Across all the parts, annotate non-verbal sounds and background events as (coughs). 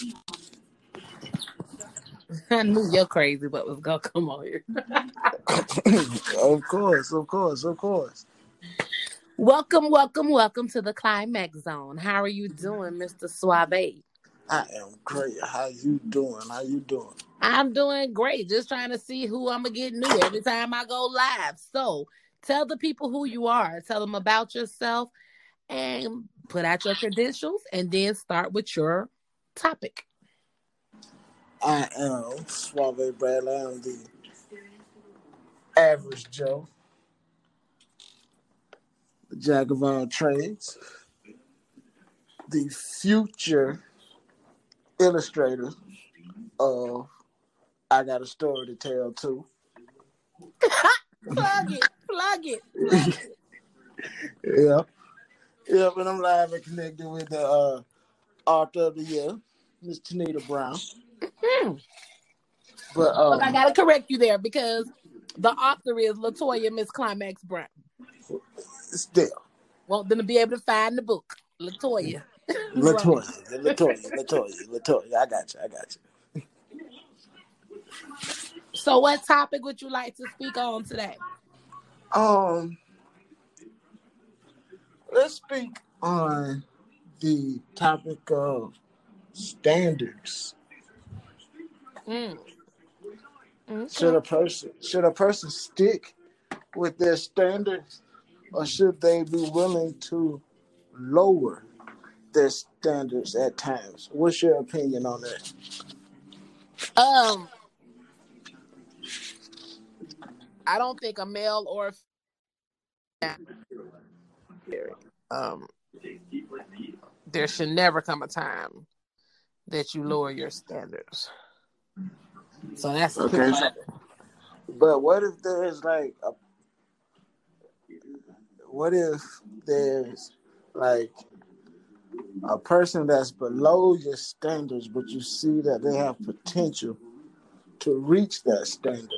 (laughs) I knew you're crazy, but was gonna come on here. (laughs) of course, of course, of course. Welcome, welcome, welcome to the climax zone. How are you doing, Mr. Suave? I am great. How you doing? How you doing? I'm doing great. Just trying to see who I'm gonna get new every time I go live. So tell the people who you are. Tell them about yourself and put out your credentials and then start with your topic. I am Suave Bradley. I'm the average Joe, the jack of all trades, the future illustrator of I Got a Story to Tell Too. plug it, plug it. (laughs) Plug it. yeah. Yep, and I'm live and connected with the uh, author of the year, Miss Tanita Brown. Hmm. But, um, But I gotta correct you there because the author is Latoya Miss Climax Brown. still, Want them to be able to find the book. Latoya. (laughs) Latoya, Latoya, Latoya, Latoya. I got you. I got you. So what topic would you like to speak on today? Um, let's speak on the topic of standards. Mm. Should a person should a person stick with their standards, or should they be willing to lower their standards at times? What's your opinion on that? Um, I don't think a male or a um, there should never come a time that you lower your standards. So that's Okay. But what if there's like a what if there's like a person that's below your standards, but you see that they have potential to reach that standard?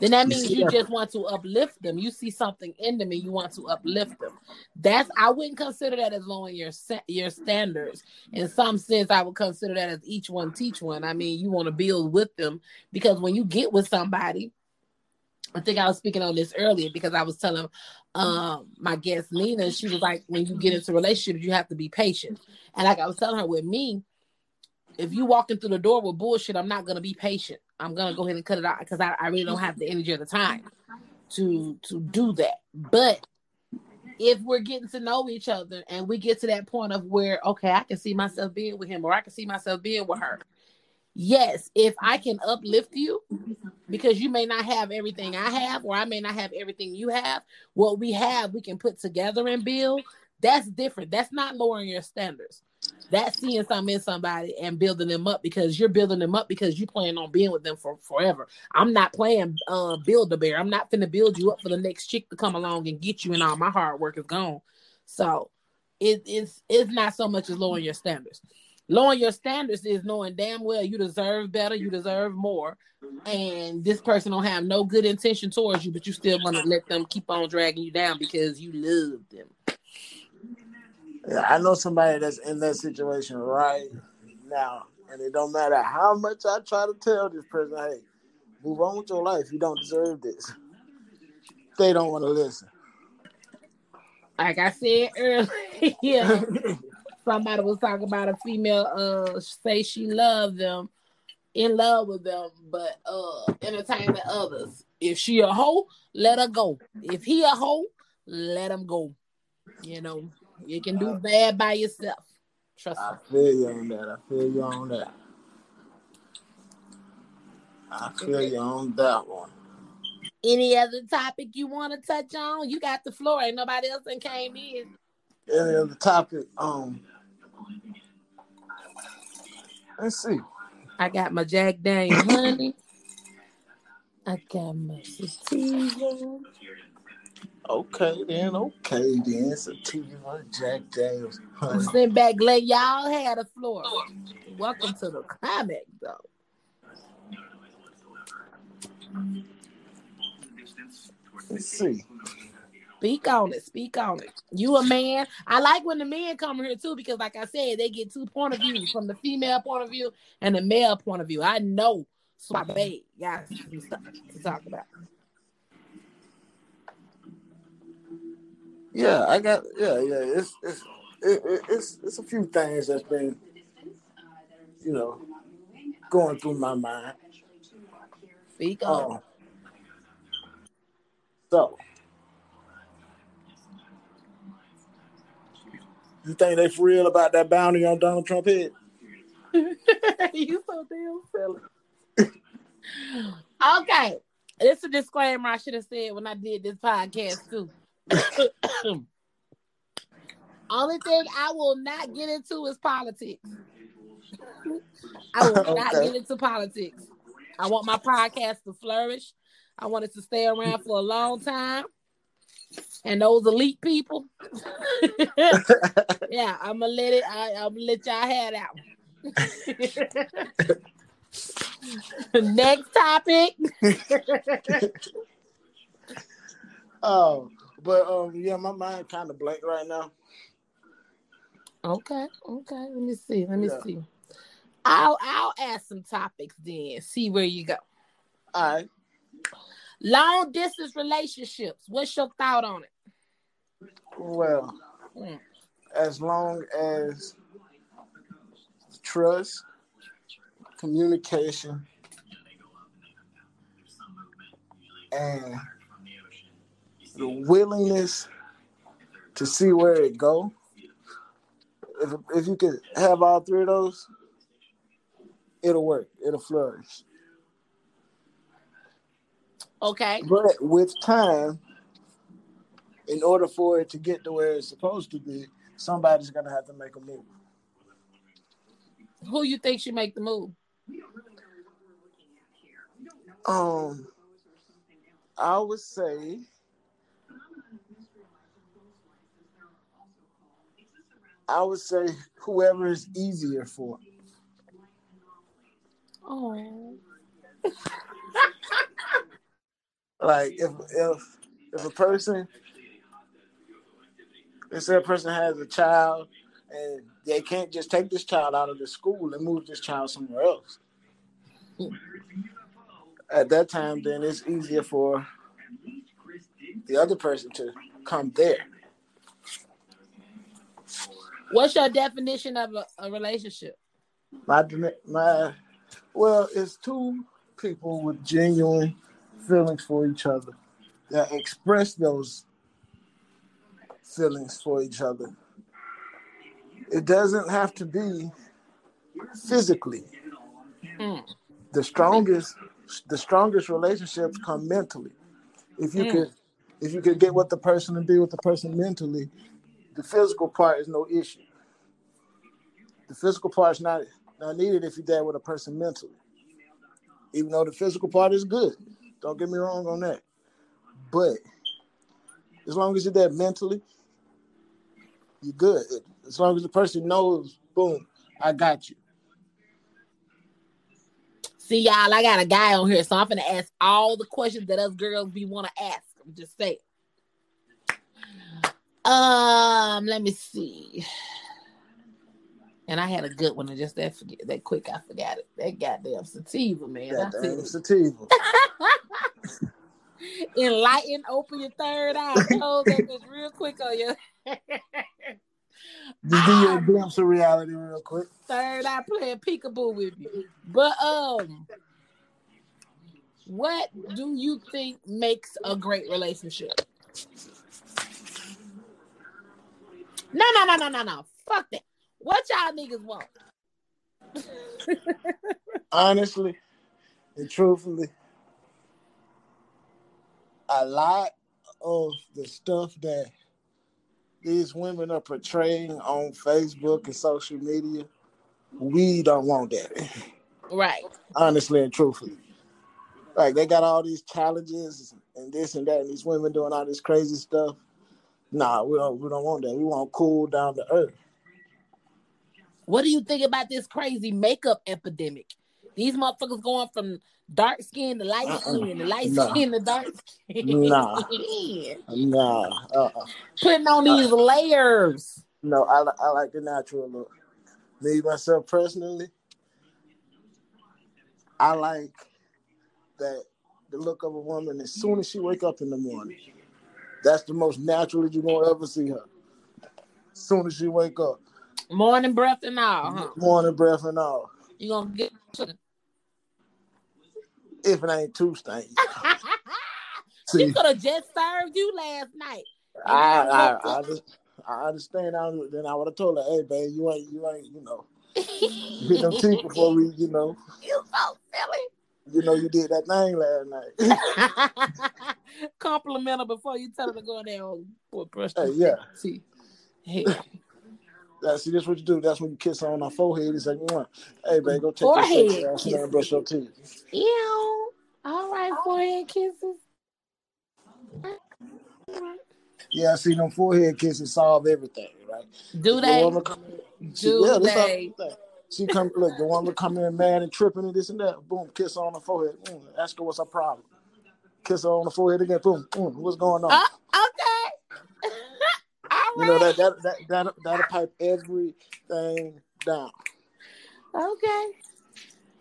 Then that means you just want to uplift them. You see something in them and you want to uplift them. That's I wouldn't consider that as lowering your your standards. In some sense, I would consider that as each one teach one. I mean, you want to build with them because when you get with somebody, I think I was speaking on this earlier because I was telling um my guest Nina, she was like, when you get into relationships, you have to be patient. And like I was telling her with me, if you walking through the door with bullshit, I'm not gonna be patient. I'm gonna go ahead and cut it out because I, I really don't have the energy or the time to to do that. But if we're getting to know each other and we get to that point of where okay, I can see myself being with him or I can see myself being with her. Yes, if I can uplift you because you may not have everything I have or I may not have everything you have, what we have we can put together and build. That's different. That's not lowering your standards. That's seeing something in somebody and building them up because you're building them up because you plan on being with them for forever. I'm not playing uh build a bear. I'm not finna build you up for the next chick to come along and get you and all my hard work is gone. So it, it's it's not so much as lowering your standards. Lowering your standards is knowing damn well you deserve better, you deserve more, and this person don't have no good intention towards you, but you still want to let them keep on dragging you down because you love them. I know somebody that's in that situation right now, and it don't matter how much I try to tell this person, hey, move on with your life. You don't deserve this. They don't want to listen. Like I said earlier, (laughs) somebody was talking about a female uh say she loved them, in love with them, but uh entertaining others. If she a hoe, let her go. If he a hoe, let him go. You know, you can do bad by yourself. Trust I me. feel you on that. I feel you on that. I feel you on that one. Any other topic you want to touch on? You got the floor. Ain't nobody else that came in. Any other topic? Um, let's see. I got my Jack Daniel honey. I got my sativa. Okay then. Okay then. Sativa, Jack Daniels. Honey. sitting back, let y'all have the floor. Welcome to the climax, though. Let's see. Speak on it. Speak on it. You a man. I like when the men come here too because, like I said, they get two point of views from the female point of view and the male point of view. I know got some stuff to talk about. Yeah, I got. Yeah, yeah. It's it's it, it's it's a few things that's been, you know, going through my mind. Speak on. Um, so You think they for real about that bounty on Donald Trump head? (laughs) you so damn silly. (laughs) okay. It's a disclaimer I should have said when I did this podcast too. (coughs) Only thing I will not get into is politics. I will (laughs) not get into politics. I want my podcast to flourish. I want it to stay around for a long time and those elite people. (laughs) yeah, I'm gonna let it. I, am gonna let y'all have that one. (laughs) Next topic. oh, but um, yeah, my mind kind of blank right now. Okay, okay. Let me see. Let me yeah. see. I'll I'll ask some topics then. See where you go. All right. Long distance relationships. What's your thought on it? Well, mm. as long as trust, communication, and the willingness to see where it go. If if you could have all three of those, it'll work. It'll flourish. Okay. But with time, in order for it to get to where it's supposed to be, somebody's gonna have to make a move. Who you think should make the move? Um, I would say I would say whoever is easier for. Oh. like if if if a person let's say a person has a child and they can't just take this child out of the school and move this child somewhere else. At that time, then it's easier for the other person to come there. What's your definition of a, a relationship? My my well, it's two people with genuine feelings for each other that express those feelings for each other. It doesn't have to be physically. Mm. The strongest the strongest relationships come mentally. If you mm. could if you could get with the person and be with the person mentally, the physical part is no issue. The physical part is not not needed if you're there with a person mentally. Even though the physical part is good. Don't get me wrong on that. But as long as you're there mentally, you're good. As long as the person knows, boom, I got you. See, y'all, I got a guy on here, so I'm gonna ask all the questions that us girls be want to ask. I'm just saying. Um, let me see. And I had a good one, and just that forget that quick, I forgot it. That goddamn sativa, man. Goddamn sativa. (laughs) Enlighten, open your third eye. (laughs) Close that bitch real quick on you. Just do your glimpse of reality real quick. Third eye playing peekaboo with you. But um what do you think makes a great relationship? No, no, no, no, no, no. Fuck that. What y'all niggas want? (laughs) Honestly and truthfully, a lot of the stuff that these women are portraying on Facebook and social media, we don't want that. Right. Honestly and truthfully. Like they got all these challenges and this and that, and these women doing all this crazy stuff. Nah, we don't we don't want that. We want cool down to earth. What do you think about this crazy makeup epidemic? These motherfuckers going from dark skin to light uh-uh. skin, to light nah. skin to dark skin. Nah, (laughs) nah. Uh-uh. Putting on these layers. No, I I like the natural look. Me myself personally, I like that the look of a woman as soon as she wake up in the morning. That's the most natural you're gonna ever see her. As soon as she wake up. Morning breath and all, huh? Morning breath and all. You gonna get if it ain't too stanky. (laughs) she could have just served you last night. I I, I, just, I understand. I, then I would have told her, "Hey, babe, you ain't you ain't you know (laughs) hit them teeth before we you know." You so. You know you did that thing last night. (laughs) (laughs) Compliment her before you tell her to go in there and brush hey, yeah. See, hey. (laughs) That, see, this what you do. That's when you kiss her on her forehead. He's like, "Hey, babe, go take forehead your ass and brush your teeth." Ew. All right, forehead kisses. Yeah, I see them forehead kisses solve everything, right? Do they? The do yeah, they? She come look, the woman come in mad and tripping and this and that. Boom, kiss her on the forehead. Mm, ask her what's her problem. Kiss her on the forehead again. Boom, mm, what's going on? Uh, okay. (laughs) You know that that that that that'll pipe everything down. Okay.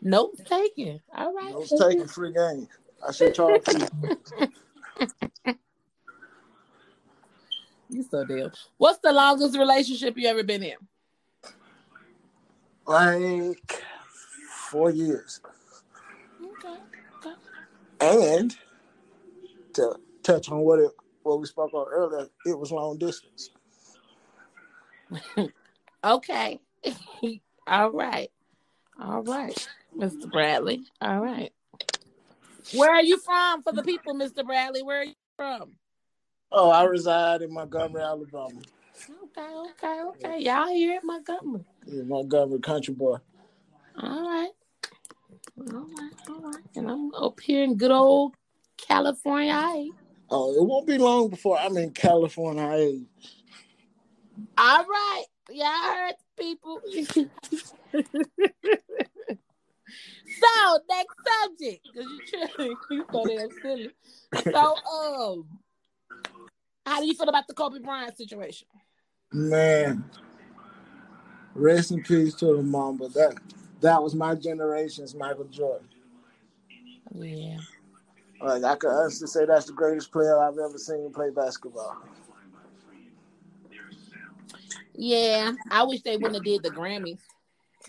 Notes taken. All right. Notes taken. Free game. I should charge you. (laughs) you so damn. What's the longest relationship you ever been in? Like four years. Okay. okay. And to touch on what it what we spoke on earlier, it was long distance. (laughs) okay. (laughs) All right. All right, Mr. Bradley. All right. Where are you from for the people, Mr. Bradley? Where are you from? Oh, I reside in Montgomery, Alabama. Okay, okay, okay. Y'all here at Montgomery. Yeah, Montgomery country boy. All right. All right, all right. And I'm up here in good old California. Oh, it won't be long before I'm in California. All right. Y'all heard people. (laughs) so, next subject. Because you (laughs) you so damn silly. So, um, how do you feel about the Kobe Bryant situation? Man, rest in peace to the mom, but that that was my generation's Michael Jordan. Yeah. Like I could honestly say that's the greatest player I've ever seen play basketball. Yeah, I wish they wouldn't have did the Grammys.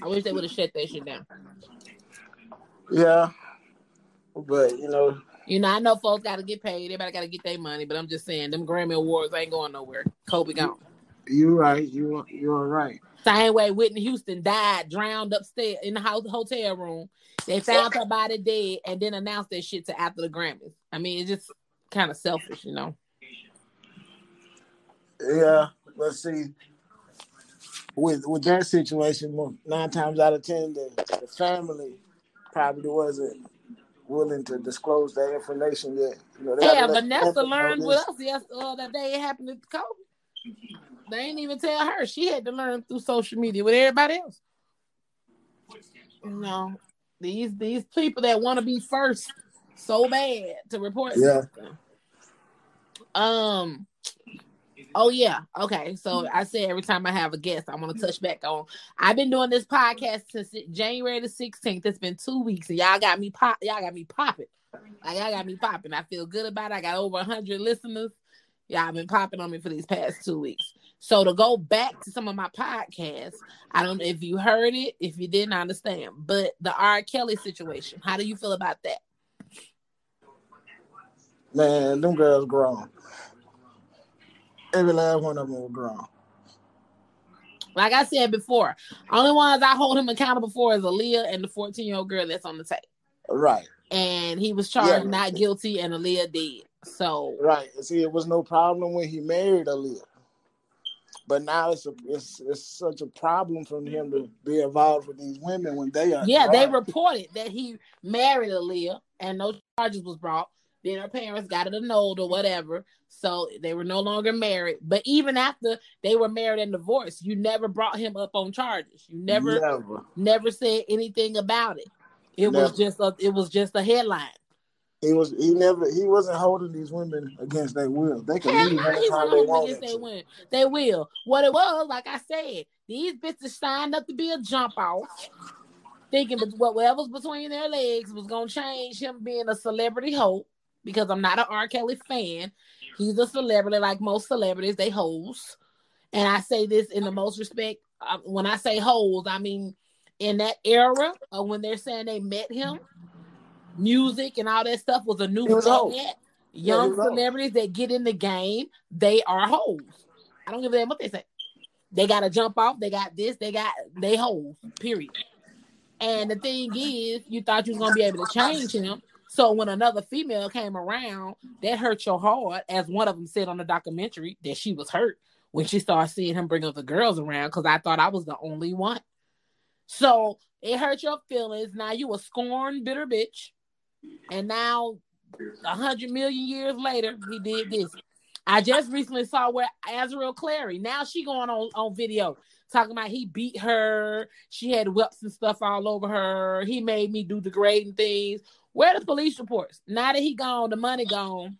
I wish they would have shut that shit down. Yeah, but you know, you know, I know folks got to get paid. Everybody got to get their money. But I'm just saying, them Grammy awards ain't going nowhere. Kobe gone. You're right. You you're right. Same way Whitney Houston died, drowned upstairs in the house hotel room. They found her body dead and then announced that shit to after the Grammys. I mean, it's just kind of selfish, you know. Yeah, let's see with with that situation, nine times out of ten, the, the family probably wasn't willing to disclose that information yet. You know, yeah, Vanessa learned with us yes uh, that day it happened to Kobe. They ain't even tell her. She had to learn through social media with everybody else. You know, these these people that want to be first so bad to report yeah. Something. Um, Oh yeah. Okay. So I say every time I have a guest, I want to touch back on. I've been doing this podcast since January the 16th. It's been two weeks, and y'all got me pop. Y'all got me popping. Like y'all got me popping. I feel good about it. I got over hundred listeners. Y'all been popping on me for these past two weeks. So to go back to some of my podcasts, I don't know if you heard it, if you didn't understand, but the R. Kelly situation. How do you feel about that? Man, them girls grown. Every last one of them were grown. Like I said before, only ones I hold him accountable for is Aaliyah and the 14 year old girl that's on the tape. Right. And he was charged yeah. not guilty, and Aaliyah did. So right. See, it was no problem when he married Aaliyah, but now it's a it's it's such a problem for him to be involved with these women when they are. Yeah, they reported that he married Aaliyah, and no charges was brought. Then her parents got it annulled or whatever. So they were no longer married. But even after they were married and divorced, you never brought him up on charges. You never never, never said anything about it. It never. was just a it was just a headline. He was he never he wasn't holding these women against their will. They can leave anytime they want. They, win. they will. What it was, like I said, these bitches signed up to be a jump off, thinking that whatever's between their legs was gonna change him being a celebrity hope. Because I'm not an R. Kelly fan. He's a celebrity, like most celebrities, they hoes. And I say this in the most respect. Uh, when I say hoes, I mean in that era of when they're saying they met him music and all that stuff was a new was Young yeah, celebrities that get in the game, they are hoes. I don't give a damn what they say. They got to jump off. They got this. They got they hoes. Period. And the thing is, you thought you was gonna be able to change him. So when another female came around, that hurt your heart, as one of them said on the documentary that she was hurt when she started seeing him bring other girls around because I thought I was the only one. So it hurt your feelings. Now you a scorned, bitter bitch. And now, a hundred million years later, he did this. I just recently saw where Azriel Clary. Now she going on on video talking about he beat her. She had whelps and stuff all over her. He made me do degrading things. Where the police reports? Now that he gone, the money gone.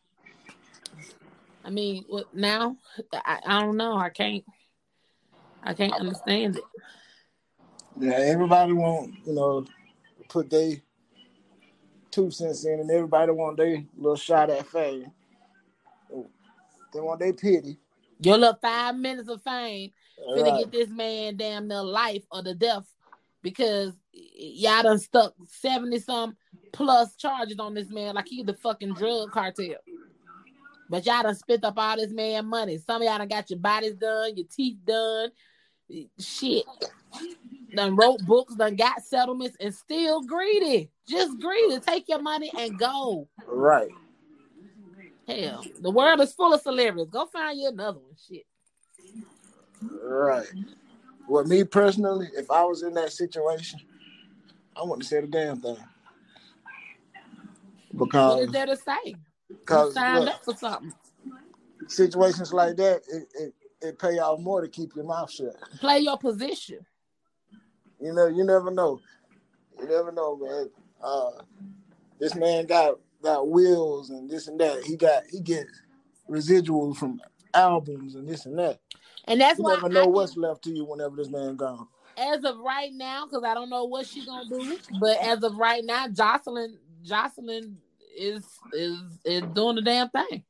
I mean, what now? I, I don't know. I can't. I can't understand it. Yeah, everybody won't, you know put they two cents in, and everybody want their little shot at fame. They want their pity. Your little five minutes of fame gonna right. get this man damn near life or the death because y'all done stuck 70 some plus charges on this man like he the fucking drug cartel. But y'all done spent up all this man money. Some of y'all done got your bodies done, your teeth done. Shit done wrote books, done got settlements, and still greedy. Just greedy. Take your money and go. Right. Hell, the world is full of celebrities. Go find you another one. Shit. Right. Well, me personally, if I was in that situation, I wouldn't say the damn thing. Because what is there to say? Because signed look, up for something. Situations like that, it, it, it pay off more to keep your mouth shut. Play your position. You know, you never know. You never know, man. Uh, this man got got wheels and this and that. He got he gets residuals from albums and this and that. And that's you why never know I what's can, left to you whenever this man gone. As of right now, because I don't know what she's gonna do, but as of right now, Joseline Joseline is is is doing the damn thing.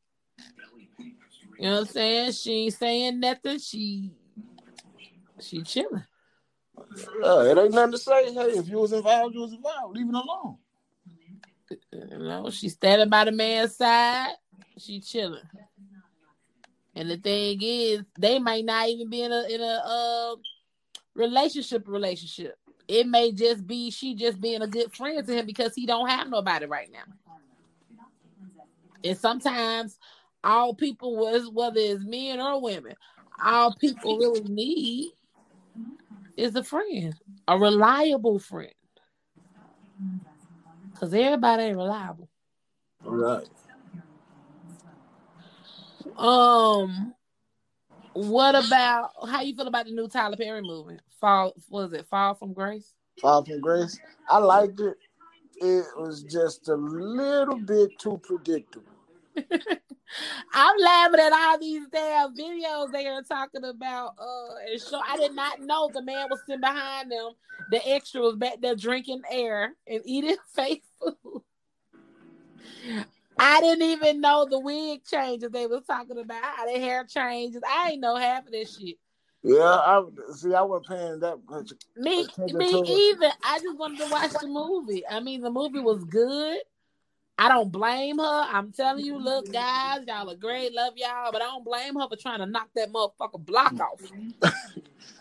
You know what I'm saying? She ain't saying nothing. She she chilling. Yeah, it ain't nothing to say. Hey, if you was involved, you was involved. Leave it alone. You know, she's standing by the man's side. She chilling. And the thing is, they might not even be in a in a uh, relationship relationship. It may just be she just being a good friend to him because he don't have nobody right now. And sometimes all people was whether it's men or women, all people really need is a friend, a reliable friend. Because everybody ain't reliable. All right. Um, what about how you feel about the new Tyler Perry movie? Fall was it Fall from Grace? Fall from Grace. I liked it. It was just a little bit too predictable. (laughs) I'm laughing at all these damn videos they are talking about. Uh, and show I did not know the man was sitting behind them. The extra was back there drinking air and eating (laughs) fake food. I didn't even know the wig changes they was talking about. How the hair changes. I ain't know half of this shit. Yeah, I see. I wasn't paying that much. Me, me either. I just wanted to watch the movie. I mean, the movie was good. I don't blame her. I'm telling you, look, mm-hmm. guys, y'all are great, love y'all, but I don't blame her for trying to knock that motherfucker block mm-hmm. off.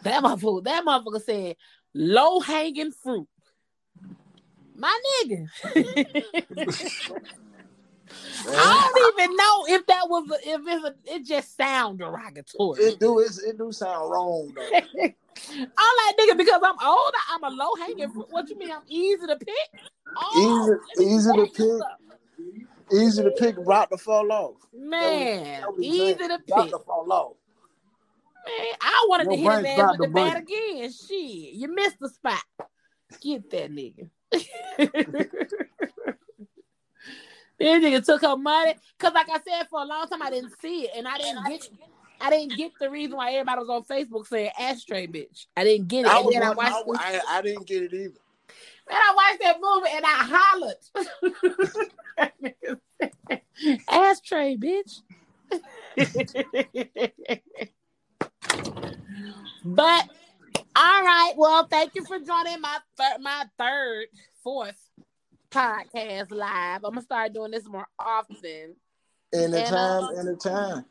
that motherfucker, that motherfucker said low hanging fruit. My nigga. (laughs) I don't even know if that was a, if it's a, it just sound derogatory. It do it, it do sound wrong though. (laughs) I'm like nigga because I'm older. I'm a low hanging fruit. What you mean? I'm easy to pick. Oh, easy, easy to pick. Easy to pick, rock to fall off. Man, that was, that was easy to pick. Rock to fall off. Man, I wanted Your to hit his ass with the bat again. Shit, you missed the spot. Get that nigga. (laughs) This nigga took her money. Cause like I said, for a long time I didn't see it. And I didn't get I didn't get the reason why everybody was on Facebook saying ashtray bitch. I didn't get it. I, and then I, watched I, I, I, didn't get it either. Man, I watched that movie and I hollered. (laughs) ashtray bitch. but all right, well, thank you for joining my thir- my third, fourth podcast live. I'm gonna start doing this more often. Anytime, and, uh, anytime.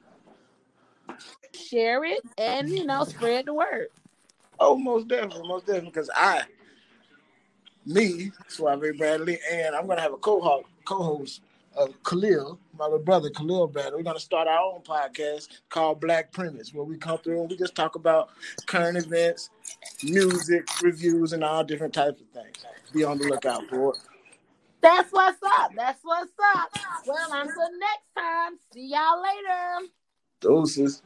Share it and you know spread the word. Oh, most definitely, most definitely. Because I, me, Suave Bradley, and I'm gonna have a co-host, co-host of Khalil, my little brother Khalil Bradley. We're gonna start our own podcast called Black Premise, where we come through and we just talk about current events, music, reviews, and all different types of things. Be on the lookout for it. That's what's up. That's what's up. Well, until next time. See y'all later. Doses.